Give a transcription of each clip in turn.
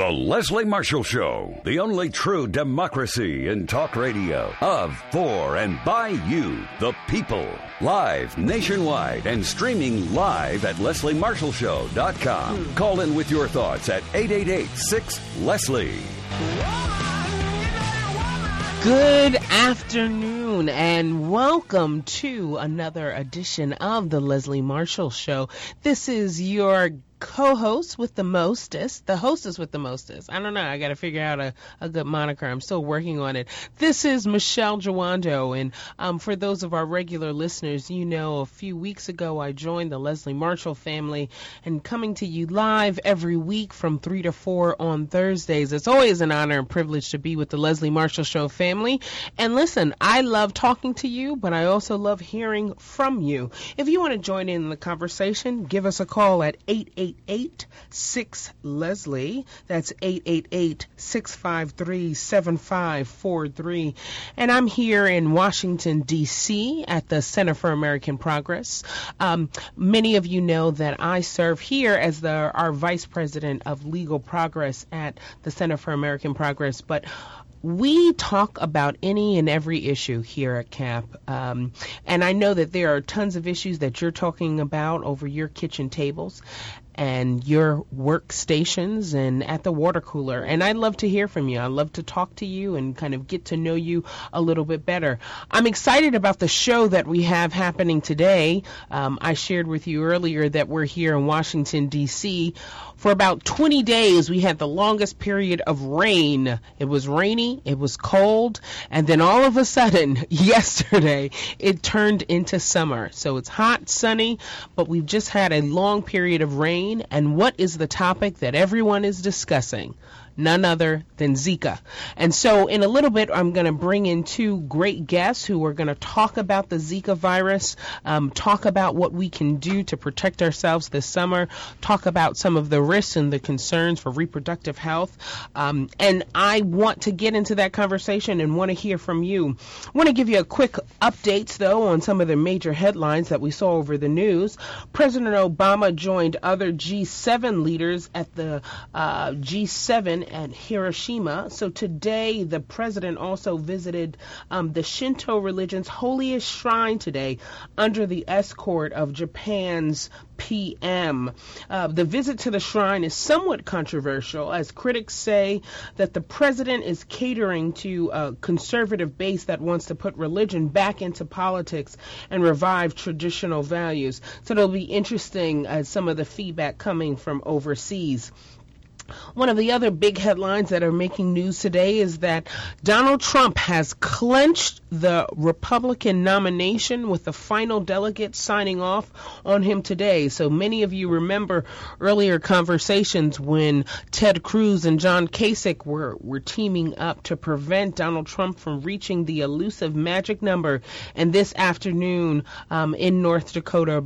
The Leslie Marshall Show, the only true democracy in talk radio of, for, and by you, the people. Live nationwide and streaming live at lesliemarshallshow.com. Call in with your thoughts at 888 6 Leslie. Good afternoon and welcome to another edition of the Leslie Marshall Show. This is your co-host with the mostest, the hostess with the mostest. I don't know. I got to figure out a, a good moniker. I'm still working on it. This is Michele Jawando, and um, for those of our regular listeners, you know, a few weeks ago I joined the Leslie Marshall family, and coming to you live every week from three to four on Thursdays. It's always an honor and privilege to be with the Leslie Marshall Show family. And listen, I love talking to you, but I also love hearing from you. If you want to join in the conversation, give us a call at 888 888 6 Leslie. That's 888 653 7543. And I'm here in Washington, D.C. at the Center for American Progress. Um, many of you know that I serve here as the our Vice President of Legal Progress at the Center for American Progress. But we talk about any and every issue here at CAP. Um, and I know that there are tons of issues that you're talking about over your kitchen tables and your workstations and at the water cooler. And I'd love to hear from you. I'd love to talk to you and kind of get to know you a little bit better. I'm excited about the show that we have happening today. Um, I shared with you earlier that we're here in Washington, D.C. For about 20 days, we had the longest period of rain. It was rainy, it was cold, and then all of a sudden, yesterday, it turned into summer. So it's hot, sunny, but we've just had a long period of rain and what is the topic that everyone is discussing? None other than Zika. And so, in a little bit, I'm going to bring in two great guests who are going to talk about the Zika virus, um, talk about what we can do to protect ourselves this summer, talk about some of the risks and the concerns for reproductive health. Um, and I want to get into that conversation and want to hear from you. I want to give you a quick updates, though, on some of the major headlines that we saw over the news. President Obama joined other G7 leaders at the uh, G7 at Hiroshima. So today, the president also visited um, the Shinto religion's holiest shrine today under the escort of Japan's PM. Uh, the visit to the shrine is somewhat controversial, as critics say that the president is catering to a conservative base that wants to put religion back into politics and revive traditional values. So it'll be interesting as some of the feedback coming from overseas. One of the other big headlines that are making news today is that Donald Trump has clinched the Republican nomination with the final delegate signing off on him today. So many of you remember earlier conversations when Ted Cruz and John Kasich were, were teaming up to prevent Donald Trump from reaching the elusive magic number. And this afternoon um, in North Dakota,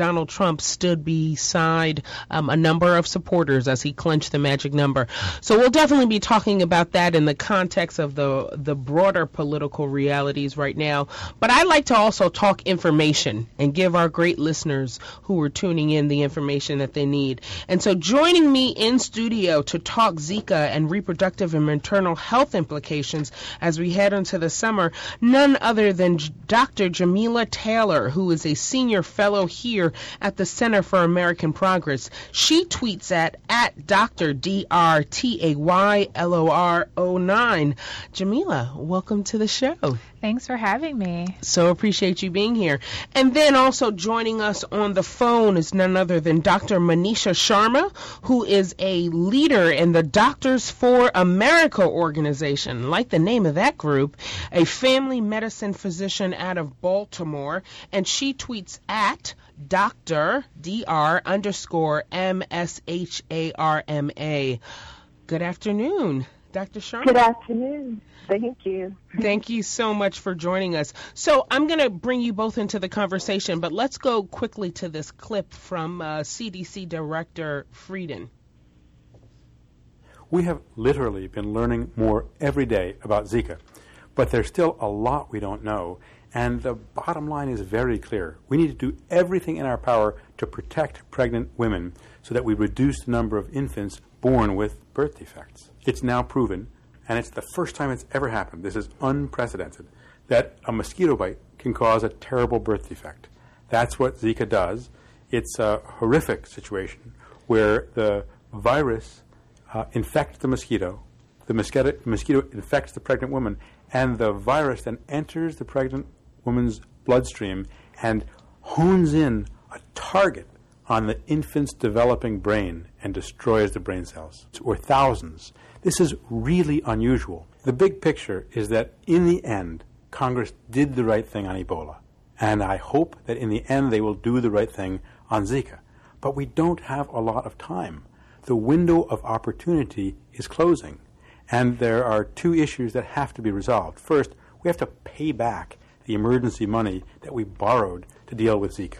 Donald Trump stood beside um, a number of supporters as he clinched the magic number. So we'll definitely be talking about that in the context of the the broader political realities right now. But I like to also talk information and give our great listeners who are tuning in the information that they need. And so joining me in studio to talk Zika and reproductive and maternal health implications as we head into the summer, none other than Dr. Jamila Taylor, who is a senior fellow here at the Center for American Progress. She tweets at at Dr. D R T A Y L O R O 9. Jamila, welcome to the show. Thanks for having me. So appreciate you being here. And then also joining us on the phone is none other than Dr. Manisha Sharma, who is a leader in the Doctors for America organization. Like the name of that group, a family medicine physician out of Baltimore. And she tweets at Dr. Dr. underscore M S H A R M A. Good afternoon, Dr. Sharma. Good afternoon. Thank you. Thank you so much for joining us. So I'm going to bring you both into the conversation, but let's go quickly to this clip from uh, CDC Director Frieden. We have literally been learning more every day about Zika, but there's still a lot we don't know. And the bottom line is very clear. We need to do everything in our power to protect pregnant women so that we reduce the number of infants born with birth defects. It's now proven, and it's the first time it's ever happened, this is unprecedented, that a mosquito bite can cause a terrible birth defect. That's what Zika does. It's a horrific situation where the virus uh, infects the mosquito, the mosquito, mosquito infects the pregnant woman, and the virus then enters the pregnant woman's bloodstream and hones in a target on the infant's developing brain and destroys the brain cells, or thousands. This is really unusual. The big picture is that in the end, Congress did the right thing on Ebola. And I hope that in the end they will do the right thing on Zika. But we don't have a lot of time. The window of opportunity is closing. And there are two issues that have to be resolved. First, we have to pay back the emergency money that we borrowed to deal with Zika.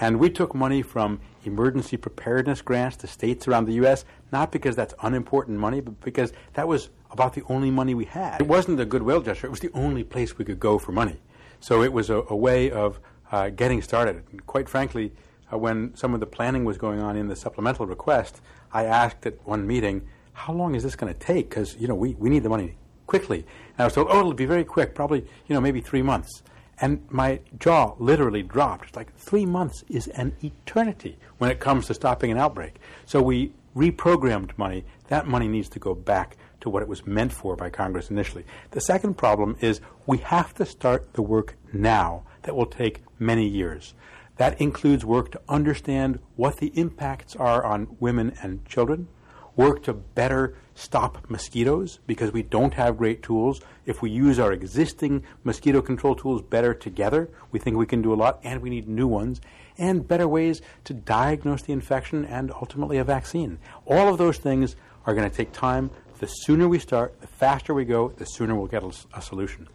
And we took money from emergency preparedness grants to states around the U.S., not because that's unimportant money, but because that was about the only money we had. It wasn't a goodwill gesture, it was the only place we could go for money. So it was a, a way of uh, getting started. And quite frankly, uh, when some of the planning was going on in the supplemental request, I asked at one meeting, how long is this going to take? Because, you know, we, we need the money quickly. And I was told, oh, it'll be very quick, probably, you know, maybe three months. And my jaw literally dropped. It's like three months is an eternity when it comes to stopping an outbreak. So we reprogrammed money. That money needs to go back to what it was meant for by Congress initially. The second problem is we have to start the work now that will take many years. That includes work to understand what the impacts are on women and children, work to better stop mosquitoes because we don't have great tools. If we use our existing mosquito control tools better together, we think we can do a lot, and we need new ones, and better ways to diagnose the infection and ultimately a vaccine. All of those things are going to take time. The sooner we start, the faster we go, the sooner we'll get a, a solution.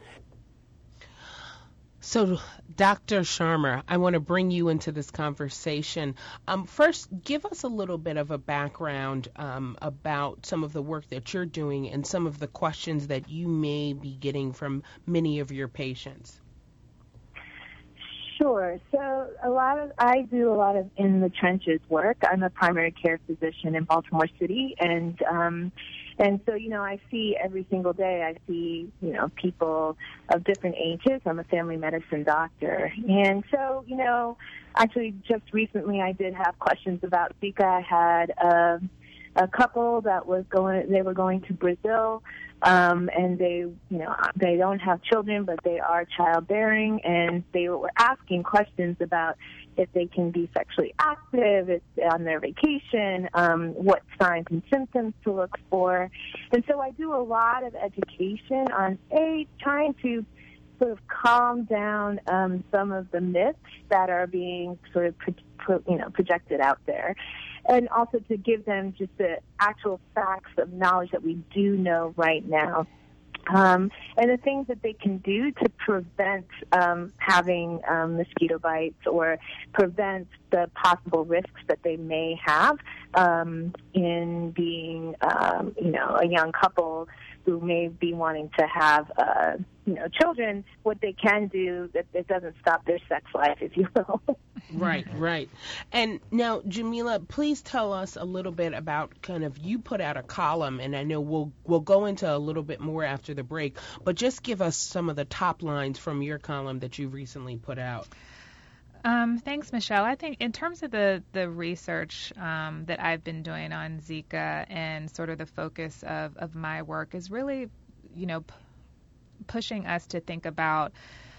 So, Dr. Sharma, I want to bring you into this conversation. Um, first, give us a little bit of a background um, about some of the work that you're doing and some of the questions that you may be getting from many of your patients. Sure. So a lot of I do a lot of in the trenches work. I'm a primary care physician in Baltimore City, and um, and so, you know, I see every single day, I see, you know, people of different ages. I'm a family medicine doctor. And so, you know, actually just recently I did have questions about Zika. I had a, a couple that was going, they were going to Brazil. Um, and they, you know, they don't have children, but they are childbearing, and they were asking questions about if they can be sexually active, if on their vacation, um, what signs and symptoms to look for. And so I do a lot of education on a trying to sort of calm down um, some of the myths that are being sort of pro- pro- you know projected out there, and also to give them just the actual facts of knowledge that we do know right now um, and the things that they can do to prevent um, having um, mosquito bites or prevent the possible risks that they may have um, in being, um, you know, a young couple who may be wanting to have, uh, you know, children, what they can do that it doesn't stop their sex life, if you will. right, right. And now, Jamila, please tell us a little bit about kind of you put out a column, and I know we'll we'll go into a little bit more after the break, but just give us some of the top lines from your column that you recently put out. Um, thanks, Michele. I think in terms of the the research um, that I've been doing on Zika and sort of the focus of of my work is really, you know, p- pushing us to think about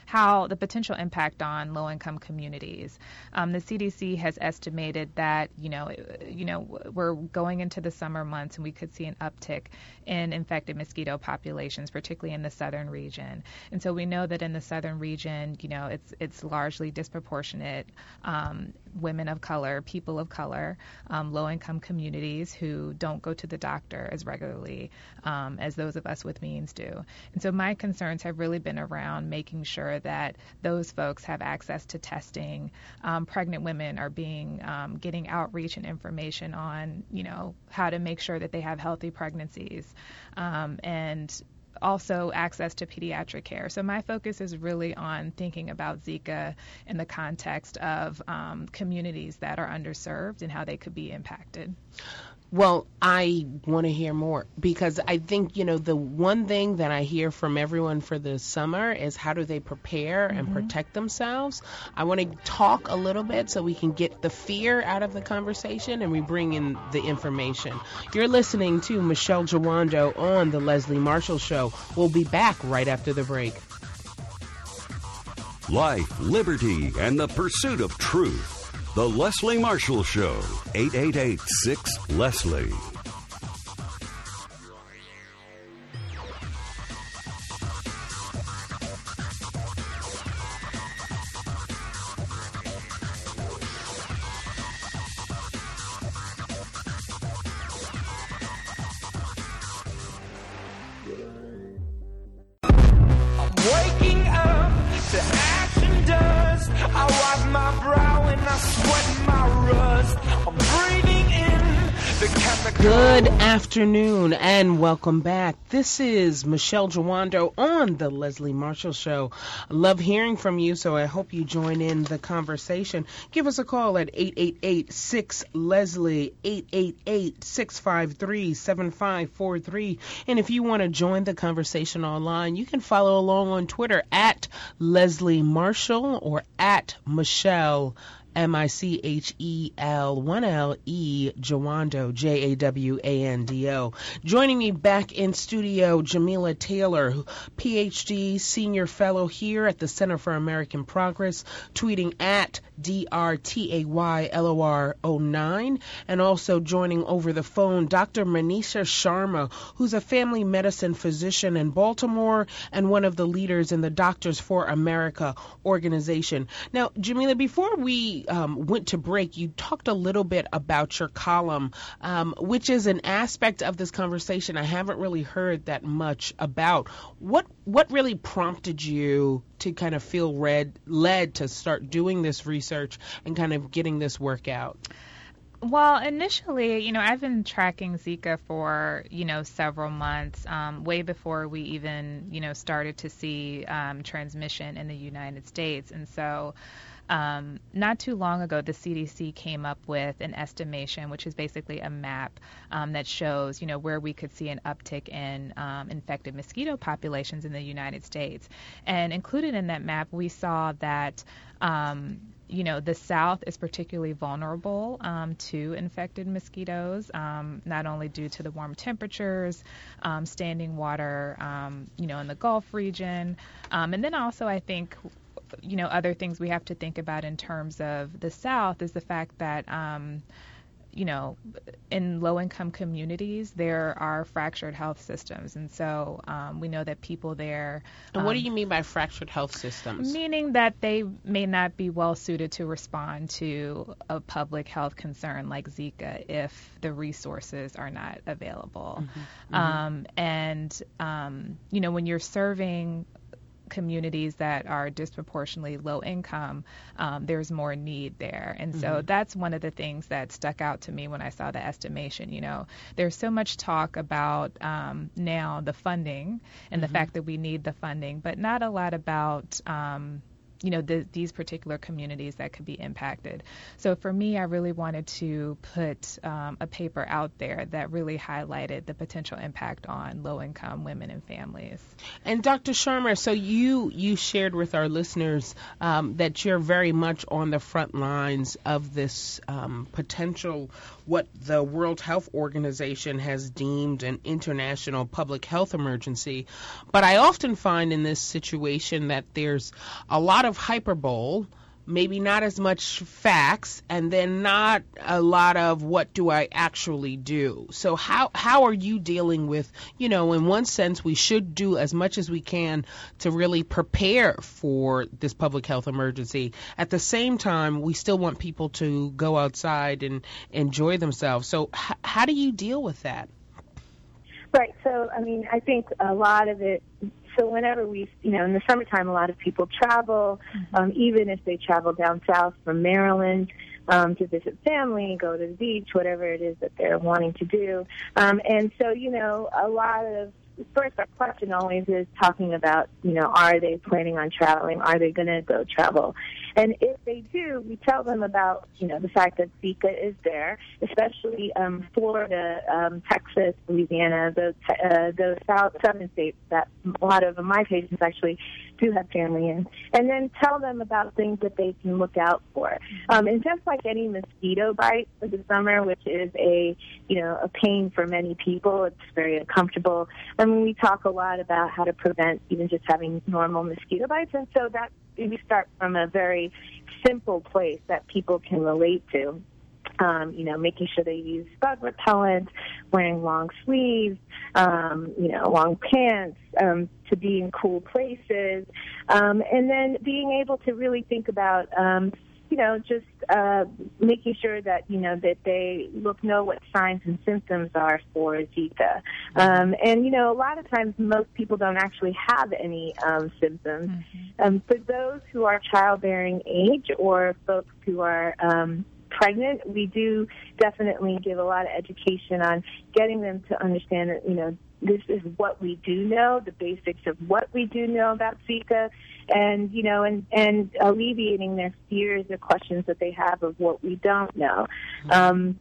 how the potential impact on low-income communities. Um, the CDC has estimated that you know, you know, we're going into the summer months and we could see an uptick in infected mosquito populations, particularly in the southern region. And so we know that in the southern region, you know, it's it's largely disproportionate um, women of color, people of color, um, low-income communities who don't go to the doctor as regularly um, as those of us with means do. And so my concerns have really been around making sure that those folks have access to testing. Um, pregnant women are being um, getting outreach and information on, you know, how to make sure that they have healthy pregnancies, um, and also access to pediatric care. So my focus is really on thinking about Zika in the context of um, communities that are underserved and how they could be impacted. Well, I want to hear more because I think, you know, the one thing that I hear from everyone for the summer is how do they prepare mm-hmm. and protect themselves. I want to talk a little bit so we can get the fear out of the conversation and we bring in the information. You're listening to Michele Jawando on The Leslie Marshall Show. We'll be back right after the break. Life, liberty, and the pursuit of truth. The Leslie Marshall Show, 888 6 Leslie. Welcome back. This is Michele Jawando on the Leslie Marshall Show. I love hearing from you, so I hope you join in the conversation. Give us a call at 888-6-LESLIE, 888-653-7543. And if you want to join the conversation online, you can follow along on Twitter at Leslie Marshall or at Michele M I C H E L 1 L E Jawando J A W A N D O. Joining me back in studio, Jamila Taylor, PhD senior fellow here at the Center for American Progress, tweeting at D R T A Y L O R 09, and also joining over the phone, Dr. Manisha Sharma, who's a family medicine physician in Baltimore and one of the leaders in the Doctors for America organization. Now, Jamila, before we um, went to break, you talked a little bit about your column, um, which is an aspect of this conversation I haven't really heard that much about. What what really prompted you to kind of feel read, led to start doing this research and kind of getting this work out? Well, initially, you know, I've been tracking Zika for, you know, several months, um, way before we even, you know, started to see um, transmission in the United States. And so, um, not too long ago, the CDC came up with an estimation, which is basically a map um, that shows, you know, where we could see an uptick in um, infected mosquito populations in the United States. And included in that map, we saw that um, you know, the South is particularly vulnerable um, to infected mosquitoes, um, not only due to the warm temperatures, um, standing water, um, you know, in the Gulf region, um, and then also I think you know, other things we have to think about in terms of the South is the fact that, um, you know, in low income communities, there are fractured health systems. And so um, we know that people there. And what do um, you mean by fractured health systems? Meaning that they may not be well suited to respond to a public health concern like Zika if the resources are not available. Mm-hmm. Mm-hmm. Um, and, um, you know, when you're serving communities that are disproportionately low income, um, there's more need there. And so mm-hmm. that's one of the things that stuck out to me when I saw the estimation. You know, there's so much talk about um, now the funding and mm-hmm. the fact that we need the funding, but not a lot about um, you know the, these particular communities that could be impacted. So for me, I really wanted to put um, a paper out there that really highlighted the potential impact on low-income women and families. And Dr. Sharma, so you you shared with our listeners um, that you're very much on the front lines of this um, potential what the World Health Organization has deemed an international public health emergency. But I often find in this situation that there's a lot of hyperbole maybe not as much facts and then not a lot of what do I actually do. So how how are you dealing with, you know, in one sense we should do as much as we can to really prepare for this public health emergency. At the same time, we still want people to go outside and enjoy themselves. So h- how do you deal with that? Right. So, I mean, I think a lot of it so whenever we, you know, in the summertime, a lot of people travel, mm-hmm. um, even if they travel down south from Maryland um, to visit family, go to the beach, whatever it is that they're wanting to do. Um, and so, you know, a lot of first our question always is talking about, you know, are they planning on traveling? Are they going to go travel? And if they do, we tell them about, you know, the fact that Zika is there, especially um, Florida, um, Texas, Louisiana, those, uh, those south, southern states that a lot of my patients actually do have family in, and then tell them about things that they can look out for. Um, and just like any mosquito bite for the summer, which is a you know a pain for many people, it's very uncomfortable. I mean, we talk a lot about how to prevent even just having normal mosquito bites, and so that we start from a very simple place that people can relate to um, you know, making sure they use bug repellent, wearing long sleeves, um, you know, long pants, um, to be in cool places, um, and then being able to really think about, um, you know, just uh, making sure that you know that they look know what signs and symptoms are for Zika. Um, and you know, a lot of times most people don't actually have any um, symptoms. Mm-hmm. Um, for those who are childbearing age or folks who are um, pregnant, we do definitely give a lot of education on getting them to understand that, you know, this is what we do know, the basics of what we do know about Zika, and you know, and and alleviating their fears or questions that they have of what we don't know. Mm-hmm. Um,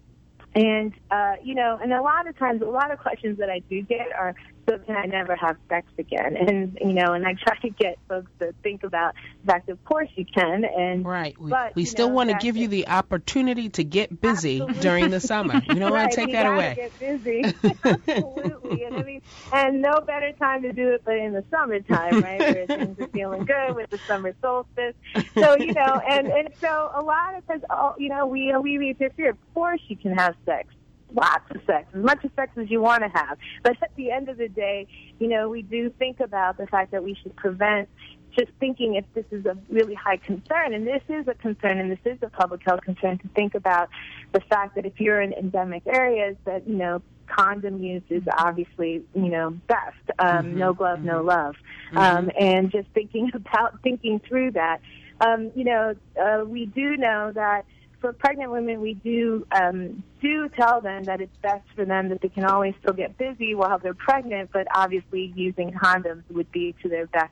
and uh, you know, and a lot of times, a lot of questions that I do get are, so can I never have sex again? And you know, and I try to get folks to think about the fact, that of course you can. And right, we, but, we still know, want to give you the opportunity to get busy absolutely. during the summer. You don't right, want to take that away. Get busy, absolutely. And I mean, and no better time to do it but in the summertime, right, where things are feeling good with the summer solstice. So you know, and and so a lot of times, oh, you know, we alleviate their fear. Of course, you can have sex lots of sex, as much sex as you want to have. But at the end of the day, you know, we do think about the fact that we should prevent just thinking if this is a really high concern, and this is a concern, and this is a public health concern, to think about the fact that if you're in endemic areas, that you know condom use is obviously you know best. Um, mm-hmm. No glove, mm-hmm. no love, mm-hmm. um, and just thinking about thinking through that. Um, you know, uh, we do know that for pregnant women, we do um, do tell them that it's best for them that they can always still get busy while they're pregnant, but obviously using condoms would be to their best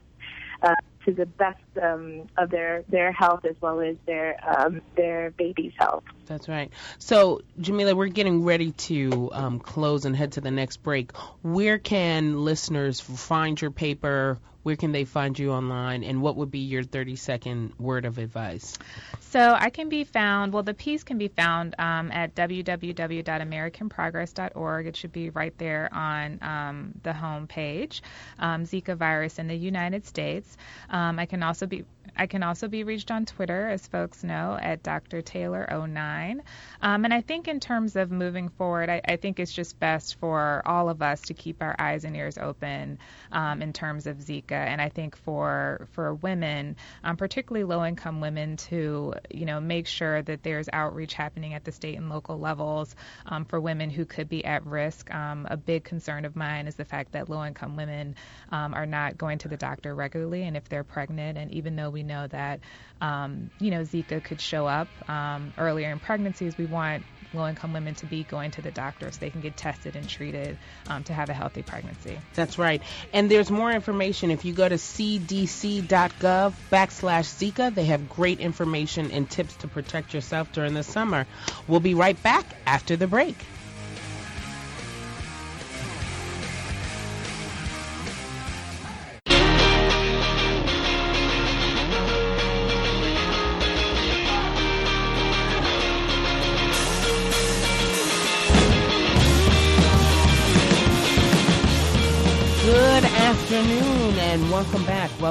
uh, to the best um, of their their health as well as their um, their baby's health. That's right. So, Jamila, we're getting ready to um, close and head to the next break. Where can listeners find your paper? Where can they find you online? And what would be your 30 second word of advice? So I can be found, well, the piece can be found um, at www.americanprogress.org. It should be right there on um, the home page. Um, Zika virus in the United States. Um, I can also be I can also be reached on Twitter, as folks know, at Dr. Taylor09. Um, and I think in terms of moving forward, I, I, think it's just best for all of us to keep our eyes and ears open um, in terms of Zika. And I think for for women, um, particularly low-income women, to you know make sure that there's outreach happening at the state and local levels um, for women who could be at risk. Um, a big concern of mine is the fact that low-income women um, are not going to the doctor regularly, and if they're pregnant, and even though we know that, um, you know, Zika could show up um, earlier in pregnancies. We want low-income women to be going to the doctor so they can get tested and treated um, to have a healthy pregnancy. That's right. And there's more information if you go to cdc.gov backslash Zika. They have great information and tips to protect yourself during the summer. We'll be right back after the break.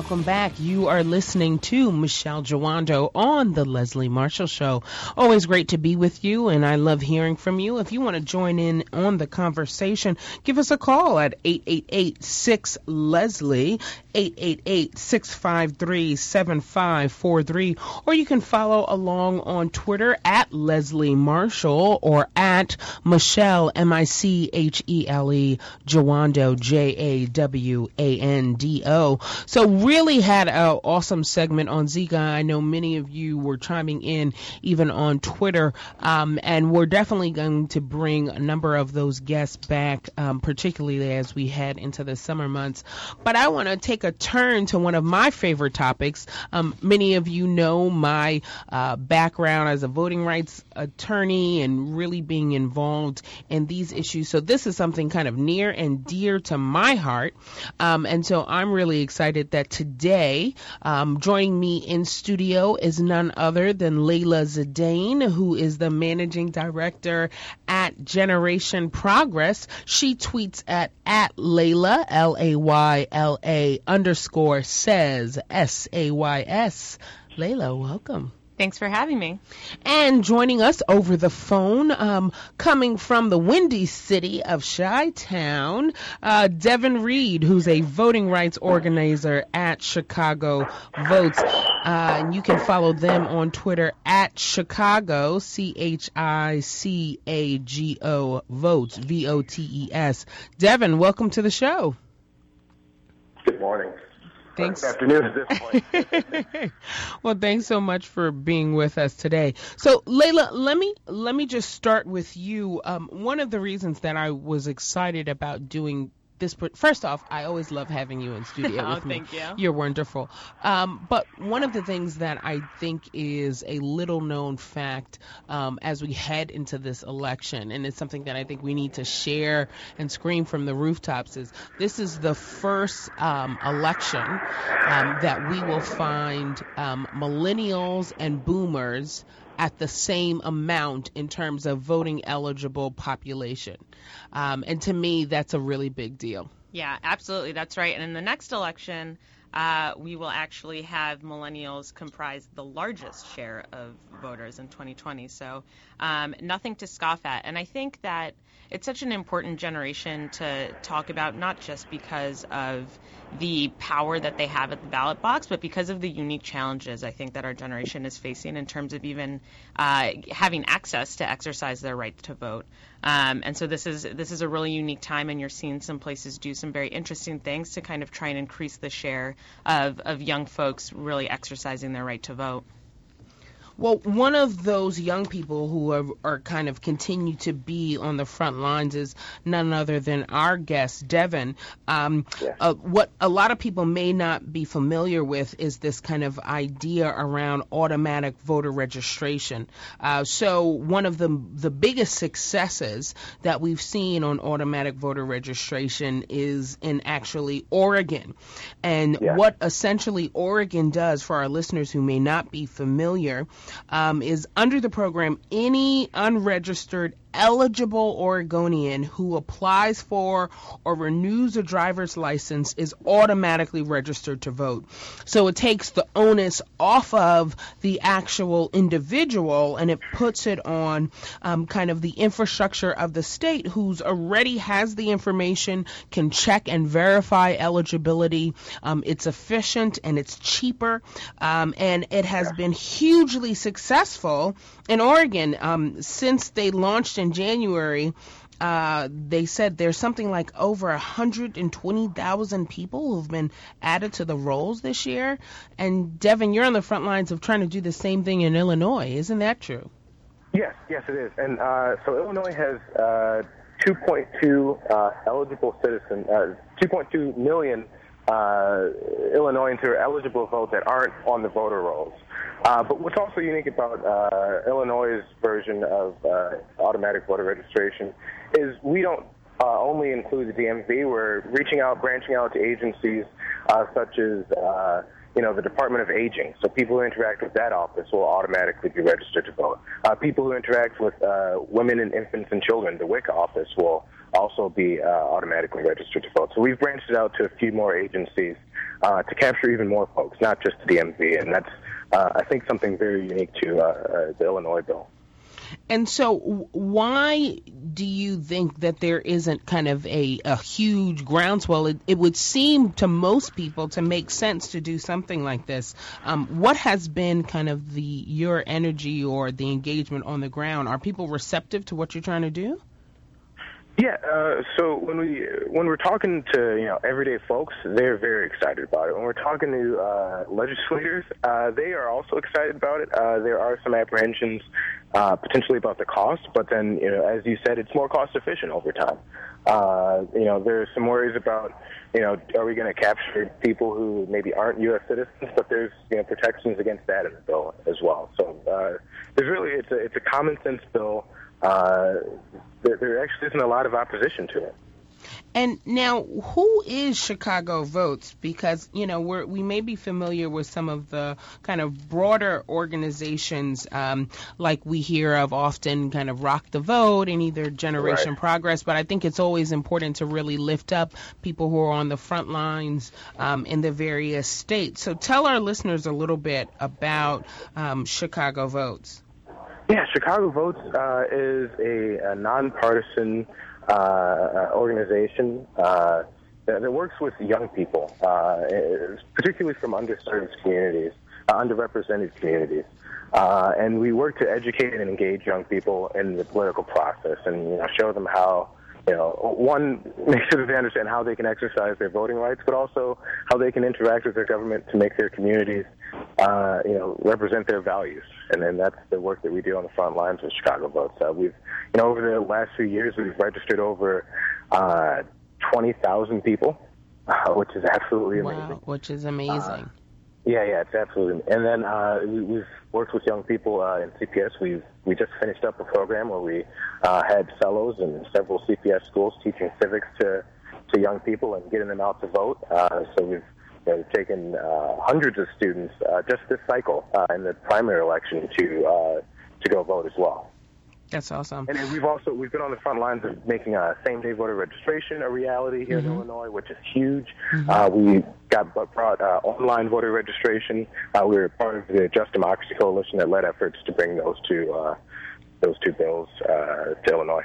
Welcome back. You are listening to Michele Jawando on the Leslie Marshall Show. Always great to be with you and I love hearing from you. If you want to join in on the conversation, give us a call at 888-6-LESLIE, 888-653-7543, or you can follow along on Twitter at Leslie Marshall or at Michele, M-I-C-H-E-L-E, Jawando, J-A-W-A A N D O. So really had an awesome segment on Zika. I know many of you were chiming in even on Twitter, um, and we're definitely going to bring a number of those guests back, um, particularly as we head into the summer months. But I want to take a turn to one of my favorite topics. Um, many of you know my uh, background as a voting rights attorney and really being involved in these issues. So this is something kind of near and dear to my heart. Um, and so I'm really excited that today, um, joining me in studio is none other than Layla Zaidane, who is the managing director at Generation Progress. She tweets at, at Layla, L-A-Y-L-A underscore says, S-A-Y-S. Layla, welcome. Thanks for having me. And joining us over the phone, um, coming from the windy city of Chi Town, uh, Devon Reid, who's a voting rights organizer at Chicago Votes. Uh, and you can follow them on Twitter at Chicago, C H I C A G O Votes, V O T E S. Devon, welcome to the show. Good morning. Thanks. Afternoon at this point. well, thanks so much for being with us today. So, Layla, let me let me just start with you. Um, one of the reasons that I was excited about doing this first off, I always love having you in studio oh, with me. thank you. You're wonderful. Um, but one of the things that I think is a little known fact um, as we head into this election, and it's something that I think we need to share and scream from the rooftops, is this is the first um, election um, that we will find um, millennials and boomers at the same amount in terms of voting eligible population. Um, and to me, that's a really big deal. Yeah, absolutely. That's right. And in the next election, uh, we will actually have millennials comprise the largest share of voters in 2020. So um, nothing to scoff at. And I think that it's such an important generation to talk about, not just because of the power that they have at the ballot box, but because of the unique challenges I think that our generation is facing in terms of even uh, having access to exercise their right to vote. Um, and so this is this is a really unique time, and you're seeing some places do some very interesting things to kind of try and increase the share of, of young folks really exercising their right to vote. Well, one of those young people who are, are, kind of continue to be on the front lines is none other than our guest, Devon. Um, uh, what a lot of people may not be familiar with is this kind of idea around automatic voter registration. Uh, so one of the the biggest successes that we've seen on automatic voter registration is in actually Oregon, and Yeah. what essentially Oregon does for our listeners who may not be familiar um, is under the program, any unregistered eligible Oregonian who applies for or renews a driver's license is automatically registered to vote. So it takes the onus off of the actual individual and it puts it on um, kind of the infrastructure of the state who's already has the information, can check and verify eligibility. Um, it's efficient and it's cheaper, um, and it has been hugely successful in Oregon um, since they launched in January. Uh, they said there's something like over 120,000 people who've been added to the rolls this year. And Devon, you're on the front lines of trying to do the same thing in Illinois, isn't that true? yes, yes, it is. And uh, so Illinois has uh, 2.2 uh, eligible citizens, uh, 2.2 million uh, Illinoisans who are eligible to vote that aren't on the voter rolls. Uh, but what's also unique about uh, Illinois' version of uh, automatic voter registration is we don't uh, only include the DMV. We're reaching out, branching out to agencies uh, such as uh, you know the Department of Aging. So people who interact with that office will automatically be registered to vote. Uh, people who interact with uh, women and infants and children, the WIC office will also be uh, automatically registered to vote. So we've branched it out to a few more agencies uh, to capture even more folks, not just the DMV, and that's uh, I think something very unique to uh, uh, the Illinois bill. And so, why do you think that there isn't kind of a, a huge groundswell? It, it would seem to most people to make sense to do something like this. Um, what has been kind of the your energy or the engagement on the ground? Are people receptive to what you're trying to do? Yeah, uh, so when we when we're talking to you know everyday folks, they're very excited about it. When we're talking to uh, legislators, uh, they are also excited about it. Uh, there are some apprehensions uh, potentially about the cost, but then you know, as you said, it's more cost efficient over time. Uh, you know, there's some worries about you know, are we going to capture people who maybe aren't U.S. citizens? But there's you know protections against that in the bill as well. So uh, there's really it's a it's a common sense bill uh, there, there actually isn't a lot of opposition to it. And now, who is Chicago Votes? Because you know we're, we may be familiar with some of the kind of broader organizations, um, like we hear of often, kind of Rock the Vote and either Generation right. Progress. But I think it's always important to really lift up people who are on the front lines um, in the various states. So tell our listeners a little bit about um, Chicago Votes. Yeah, Chicago Votes uh, is a, a nonpartisan uh, organization uh, that, works with young people, uh, particularly from underserved communities, uh, underrepresented communities. Uh, and we work to educate and engage young people in the political process and you know, show them how you know, one, make sure that they understand how they can exercise their voting rights, but also how they can interact with their government to make their communities, uh, you know, represent their values. And then that's the work that we do on the front lines with Chicago Votes. Uh, we've, you know, over the last few years, we've registered over uh, 20,000 people, uh, which is absolutely amazing. Wow, which is amazing. Uh, yeah, yeah, it's absolutely. And then uh, we, we've worked with young people uh, in CPS. We've we just finished up a program where we uh, had fellows in several CPS schools teaching civics to to young people and getting them out to vote. Uh, so we've you know, taken uh, hundreds of students uh, just this cycle uh, in the primary election to uh, to go vote as well. That's awesome. And we've also we've been on the front lines of making a same day voter registration a reality here mm-hmm. in Illinois, which is huge. Mm-hmm. Uh, we got brought uh, online voter registration. Uh, we were part of the Just Democracy Coalition that led efforts to bring those two uh, those two bills uh, to Illinois.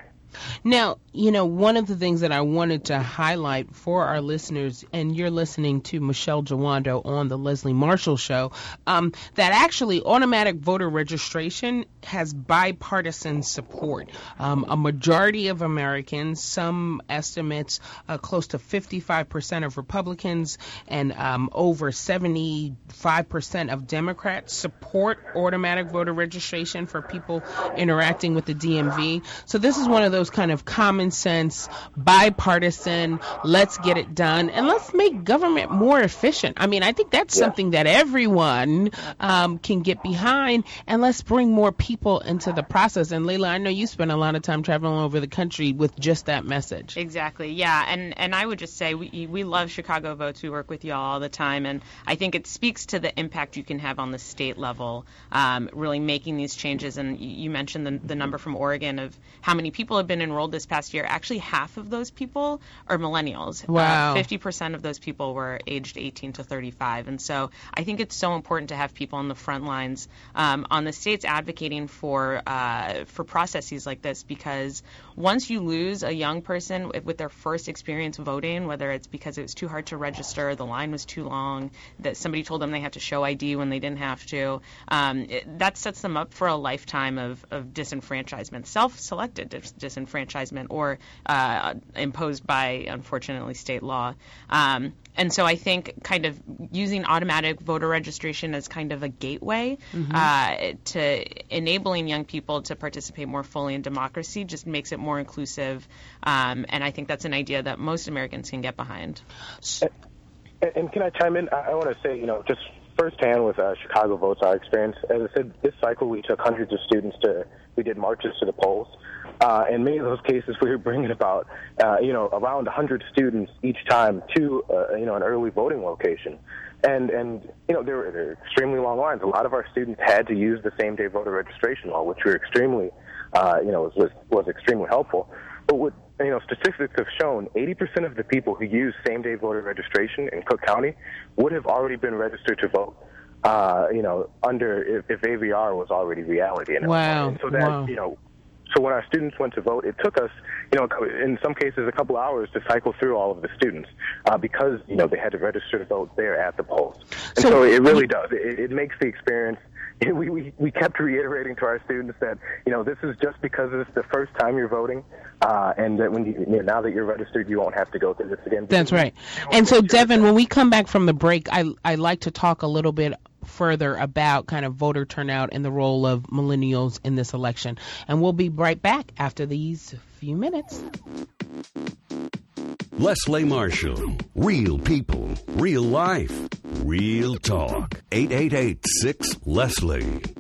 Now, you know, one of the things that I wanted to highlight for our listeners, and you're listening to Michele Jawando on the Leslie Marshall Show, um, that actually automatic voter registration has bipartisan support. Um, a majority of Americans, some estimates uh, close to 55% of Republicans and um, over 75% of Democrats support automatic voter registration for people interacting with the DMV. So this is one of those those kind of common sense, bipartisan, let's get it done, and let's make government more efficient. I mean, I think that's yeah. something that everyone um, can get behind, and let's bring more people into the process. And Layla, I know you spend a lot of time traveling over the country with just that message. Exactly, yeah. And and I would just say we we love Chicago Votes. We work with y'all all the time, and I think it speaks to the impact you can have on the state level, um, really making these changes. And you mentioned the, the number from Oregon of how many people have been been enrolled this past year, actually half of those people are millennials. Uh, wow. Uh, 50% of those people were aged 18 to 35. And so I think it's so important to have people on the front lines um, on the states advocating for uh, for processes like this because once you lose a young person with their first experience voting, whether it's because it was too hard to register, the line was too long, that somebody told them they had to show ID when they didn't have to, um, it, that sets them up for a lifetime of, of disenfranchisement, self-selected disenfranchisement disenfranchisement or uh, imposed by, unfortunately, state law. Um, and so I think kind of using automatic voter registration as kind of a gateway mm-hmm. uh, to enabling young people to participate more fully in democracy just makes it more inclusive. Um, and I think that's an idea that most Americans can get behind. And, and can I chime in? I, I want to say, you know, just firsthand with uh, Chicago Votes, our experience. As I said, this cycle we took hundreds of students to, we did marches to the polls. Uh, in many of those cases, we were bringing about, uh, you know, around 100 students each time to, uh, you know, an early voting location. And, and you know, there were, there were extremely long lines. A lot of our students had to use the same day voter registration law, which were extremely, uh, you know, was, was extremely helpful. But what, you know, statistics have shown 80% of the people who use same day voter registration in Cook County would have already been registered to vote. Uh, you know, under if, if AVR was already reality. In wow. And so that, wow. you know, so when our students went to vote, it took us, you know, in some cases a couple hours to cycle through all of the students uh, because you know they had to register to vote there at the polls. And so, so it really does. It, it makes the experience we, we, we kept reiterating to our students that, you know, this is just because it's the first time you're voting, uh, and that when you, you know, now that you're registered, you won't have to go through this again. That's right. And so, Devon, when we come back from the break, I I like to talk a little bit further about kind of voter turnout and the role of millennials in this election. And we'll be right back after these few minutes. Leslie Marshall. Real people, real life, real talk. 888 6 Leslie.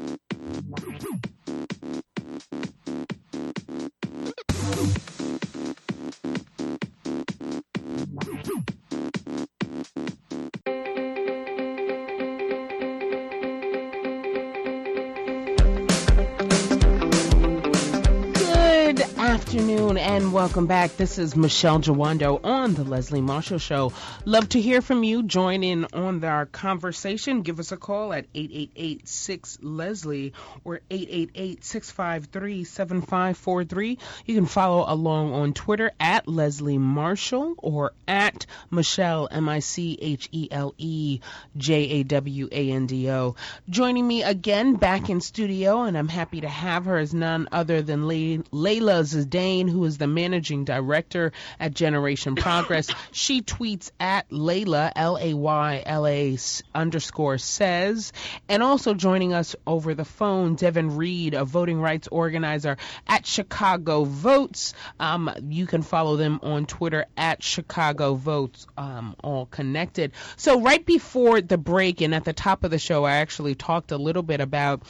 Welcome back. This is Michele Jawando on the Leslie Marshall Show. Love to hear from you. Join in on our conversation. Give us a call at 888-6-LESLIE or 888-653-7543. You can follow along on Twitter at Leslie Marshall or at Michele, M-I-C-H-E-L-E J-A-W-A-N-D-O. Joining me again back in studio, and I'm happy to have her, is none other than Le- Layla Zaidane, who is the managing director at Generation Progress. she tweets at Layla, L A Y L A underscore says. And also joining us over the phone, Devon Reid, a voting rights organizer at Chicago Votes. Um, you can follow them on Twitter at Chicago Votes, um, all connected. So, right before the break and at the top of the show, I actually talked a little bit about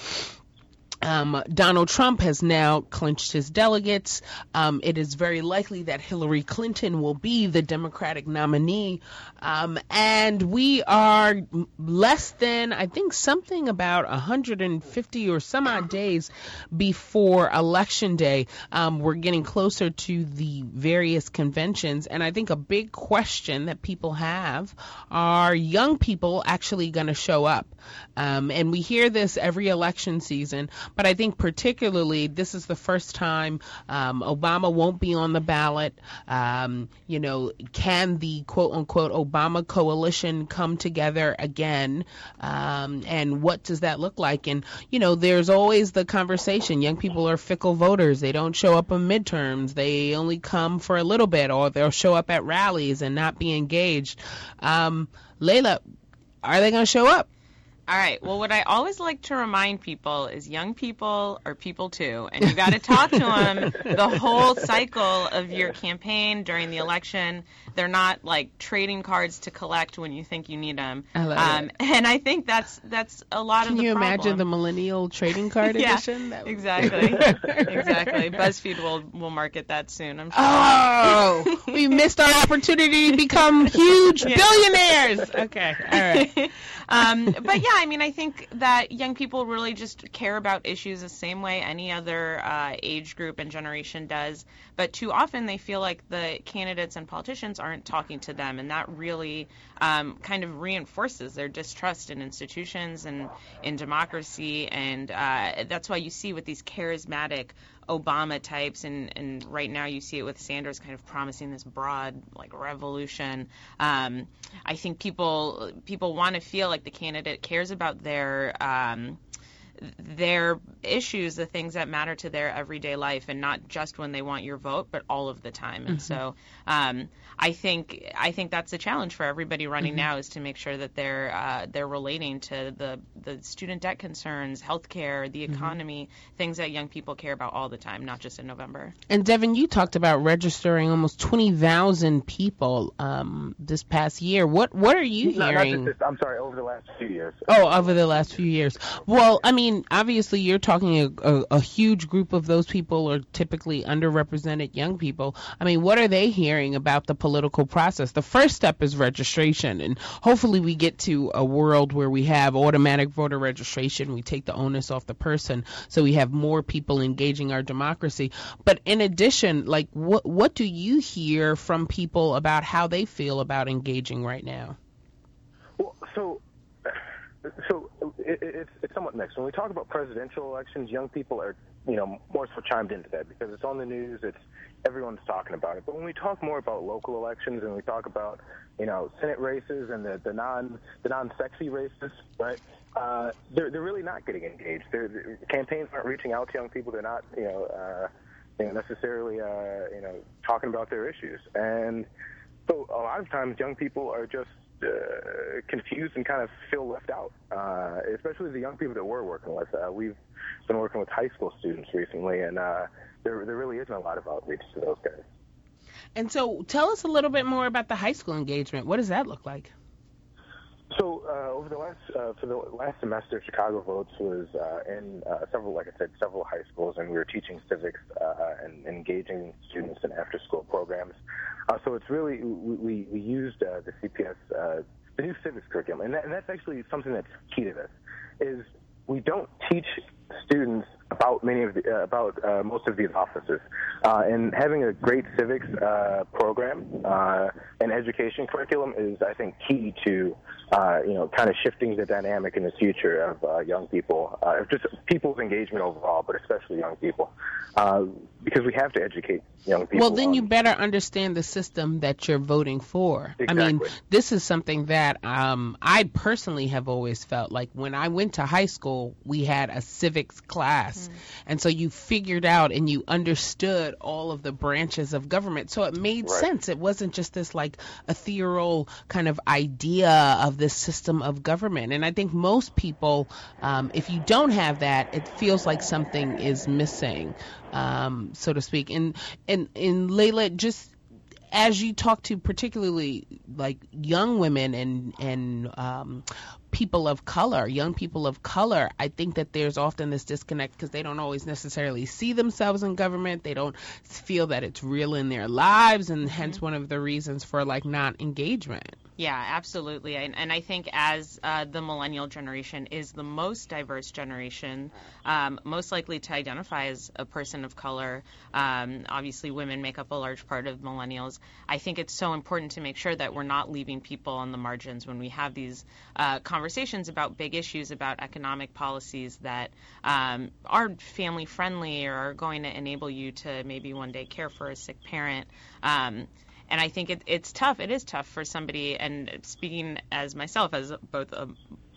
um, Donald Trump has now clinched his delegates. Um, it is very likely that Hillary Clinton will be the Democratic nominee. Um, and we are less than, I think, something about 150 or some odd days before Election Day. Um, we're getting closer to the various conventions. And I think a big question that people have are young people actually going to show up? Um, and we hear this every election season. But I think particularly this is the first time um, Obama won't be on the ballot. Um, you know, can the quote unquote Obama coalition come together again? Um, and what does that look like? And, you know, there's always the conversation. Young people are fickle voters. They don't show up in midterms. They only come for a little bit or they'll show up at rallies and not be engaged. Um, Layla, are they going to show up? All right. Well, what I always like to remind people is young people are people too, and you got to talk to them the whole cycle of your campaign during the election. They're not like trading cards to collect when you think you need them. I love um, it. And I think that's that's a lot Can of the you problem. imagine the millennial trading card yeah, edition? That would- exactly, exactly. BuzzFeed will will market that soon. I'm sure. Oh, we missed our opportunity to become huge Yeah. billionaires. Okay, all right. um, but yeah, I mean, I think that young people really just care about issues the same way any other uh, age group and generation does. But too often they feel like the candidates and politicians aren't talking to them, and that really um, kind of reinforces their distrust in institutions and in democracy. And uh, that's why you see with these charismatic Obama types, and, and right now you see it with Sanders kind of promising this broad like revolution. Um, I think people people want to feel like the candidate cares about their um, their issues, the things that matter to their everyday life, and not just when they want your vote, but all of the time. And so, um, I think I think that's the challenge for everybody running now is to make sure that they're uh, they're relating to the the student debt concerns, healthcare, the economy, things that young people care about all the time, not just in November. And Devon, you talked about registering almost twenty thousand people um, this past year. What what are you No, not just hearing? this, I'm sorry, over the last few years. Oh, over the last few years. Well, I mean, obviously, you're talking a, a, a huge group of those people are typically underrepresented young people. I mean, what are they hearing about the political process? The first step is registration, and hopefully, we get to a world where we have automatic voter registration. We take the onus off the person, so we have more people engaging our democracy. But in addition, like, what what do you hear from people about how they feel about engaging right now? Well, so, so it, it- it's, it's somewhat mixed. When we talk about presidential elections, young people are you know, more so chimed into that because it's on the news. It's everyone's talking about it. But when we talk more about local elections and we talk about, you know, Senate races and the, the non the non sexy races, right? Uh, they're they're really not getting engaged. They're, the campaigns aren't reaching out to young people. They're not, you know, uh, you know necessarily, uh, you know, talking about their issues. And so a lot of times, young people are just uh, confused and kind of feel left out, uh, especially the young people that we're working with. Uh, we've been working with high school students recently, and uh, there, there really isn't a lot of outreach to those guys. And so, tell us a little bit more about the high school engagement. What does that look like? So uh, over the last uh, for the last semester, Chicago Votes was uh, in uh, several, like I said, several high schools, and we were teaching civics uh, and engaging students in after-school programs. Uh, so it's really we we used the CPS uh, the new civics curriculum, and, that, and that's actually something that's key to this. Is we don't teach students about many of the, uh, about uh, most of these offices. Uh, and having a great civics uh, program uh, and education curriculum is, I think, key to uh, you know kind of shifting the dynamic in the future of young people, just people's engagement overall, but especially young people, because we have to educate young people. Well, then you better understand the system that you're voting for. Exactly. I mean, this is something that um, I personally have always felt like when I went to high school, we had a civics class. Mm. And so you figured out and you understood all of the branches of government. So it made right. sense. It wasn't just this like ethereal kind of idea of this system of government. And I think most people, um, if you don't have that, it feels like something is missing, um, so to speak. And, and, and Layla, just as you talk to particularly like young women and and um, people of color, young people of color, I think that there's often this disconnect because they don't always necessarily see themselves in government. They don't feel that it's real in their lives, and hence mm-hmm. one of the reasons for like not engagement. Yeah, absolutely. And, and I think as uh, the millennial generation is the most diverse generation, um, most likely to identify as a person of color, um, obviously women make up a large part of millennials. I think it's so important to make sure that we're not leaving people on the margins when we have these uh, conversations about big issues, about economic policies that um, are family friendly or are going to enable you to maybe one day care for a sick parent. And I think it, it's tough. It is tough for somebody. And speaking as myself, as both a,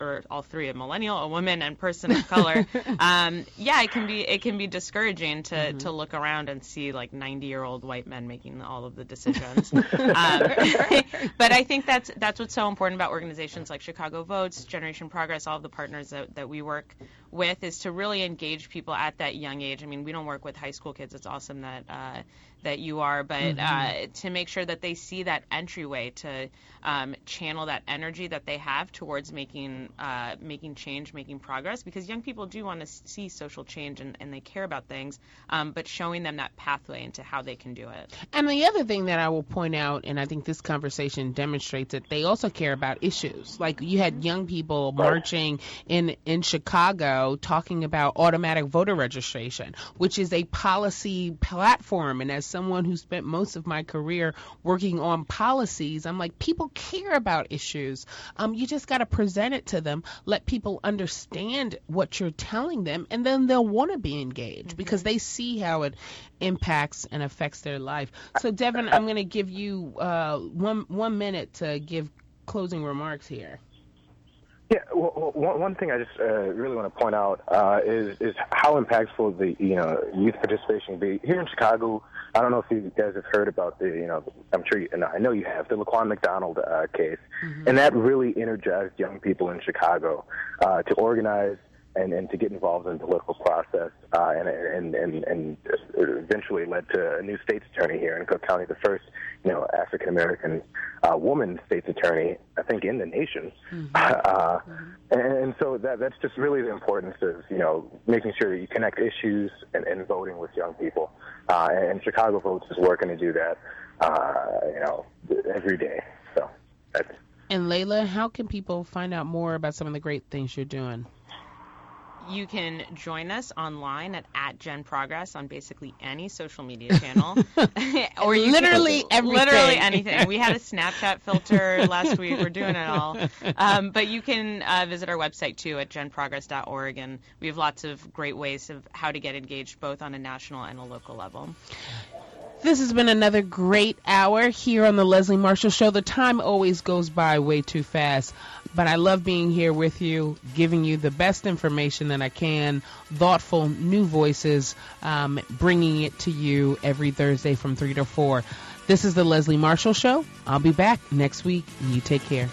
or all three, a millennial, a woman, and person of color, um, yeah, it can be it can be discouraging to mm-hmm. to look around and see like 90 year old white men making all of the decisions. um, but I think that's that's what's so important about organizations like Chicago Votes, Generation Progress, all of the partners that, that we work with is to really engage people at that young age. I mean, we don't work with high school kids. It's awesome that uh, that you are, but mm-hmm. uh, to make sure that they see that entryway to um, channel that energy that they have towards making uh, making change, making progress, because young people do want to see social change and, and they care about things, um, but showing them that pathway into how they can do it. And the other thing that I will point out, and I think this conversation demonstrates it, they also care about issues. Like you had young people marching in in Chicago talking about automatic voter registration, which is a policy platform, and as someone who spent most of my career working on policies, I'm like, people care about issues. Um, you just got to present it to them, let people understand what you're telling them, and then they'll want to be engaged mm-hmm. because they see how it impacts and affects their life. So, Devon, I'm going to give you uh, one one minute to give closing remarks here. Yeah, well, one, one thing I just uh, really want to point out uh, is is how impactful the you know youth participation can be here in Chicago. I don't know if you guys have heard about the you know I'm sure you, no, I know you have the Laquan McDonald uh, case, mm-hmm. and that really energized young people in Chicago uh, to organize and, and to get involved in the political process, uh, and, and, and, and eventually led to a new state's attorney here in Cook County, the first, you know, African American uh, woman state's attorney, I think, in the nation. Mm-hmm. Uh, mm-hmm. And, so that that's just really the importance of, you know, making sure that you connect issues and, and voting with young people. Uh, and Chicago Votes is working to do that, uh, you know, every day. So that's. And Layla, how can people find out more about some of the great things you're doing? You can join us online at, at Gen Progress on basically any social media channel. or you literally everything. Literally anything. We had a Snapchat filter last week. We're doing it all. Um, but you can uh, visit our website too at genprogress.org, and we have lots of great ways of how to get engaged both on a national and a local level. This has been another great hour here on the Leslie Marshall Show. The time always goes by way too fast, but I love being here with you, giving you the best information that I can, thoughtful new voices, um, bringing it to you every Thursday from 3 to 4. This is the Leslie Marshall Show. I'll be back next week. You take care.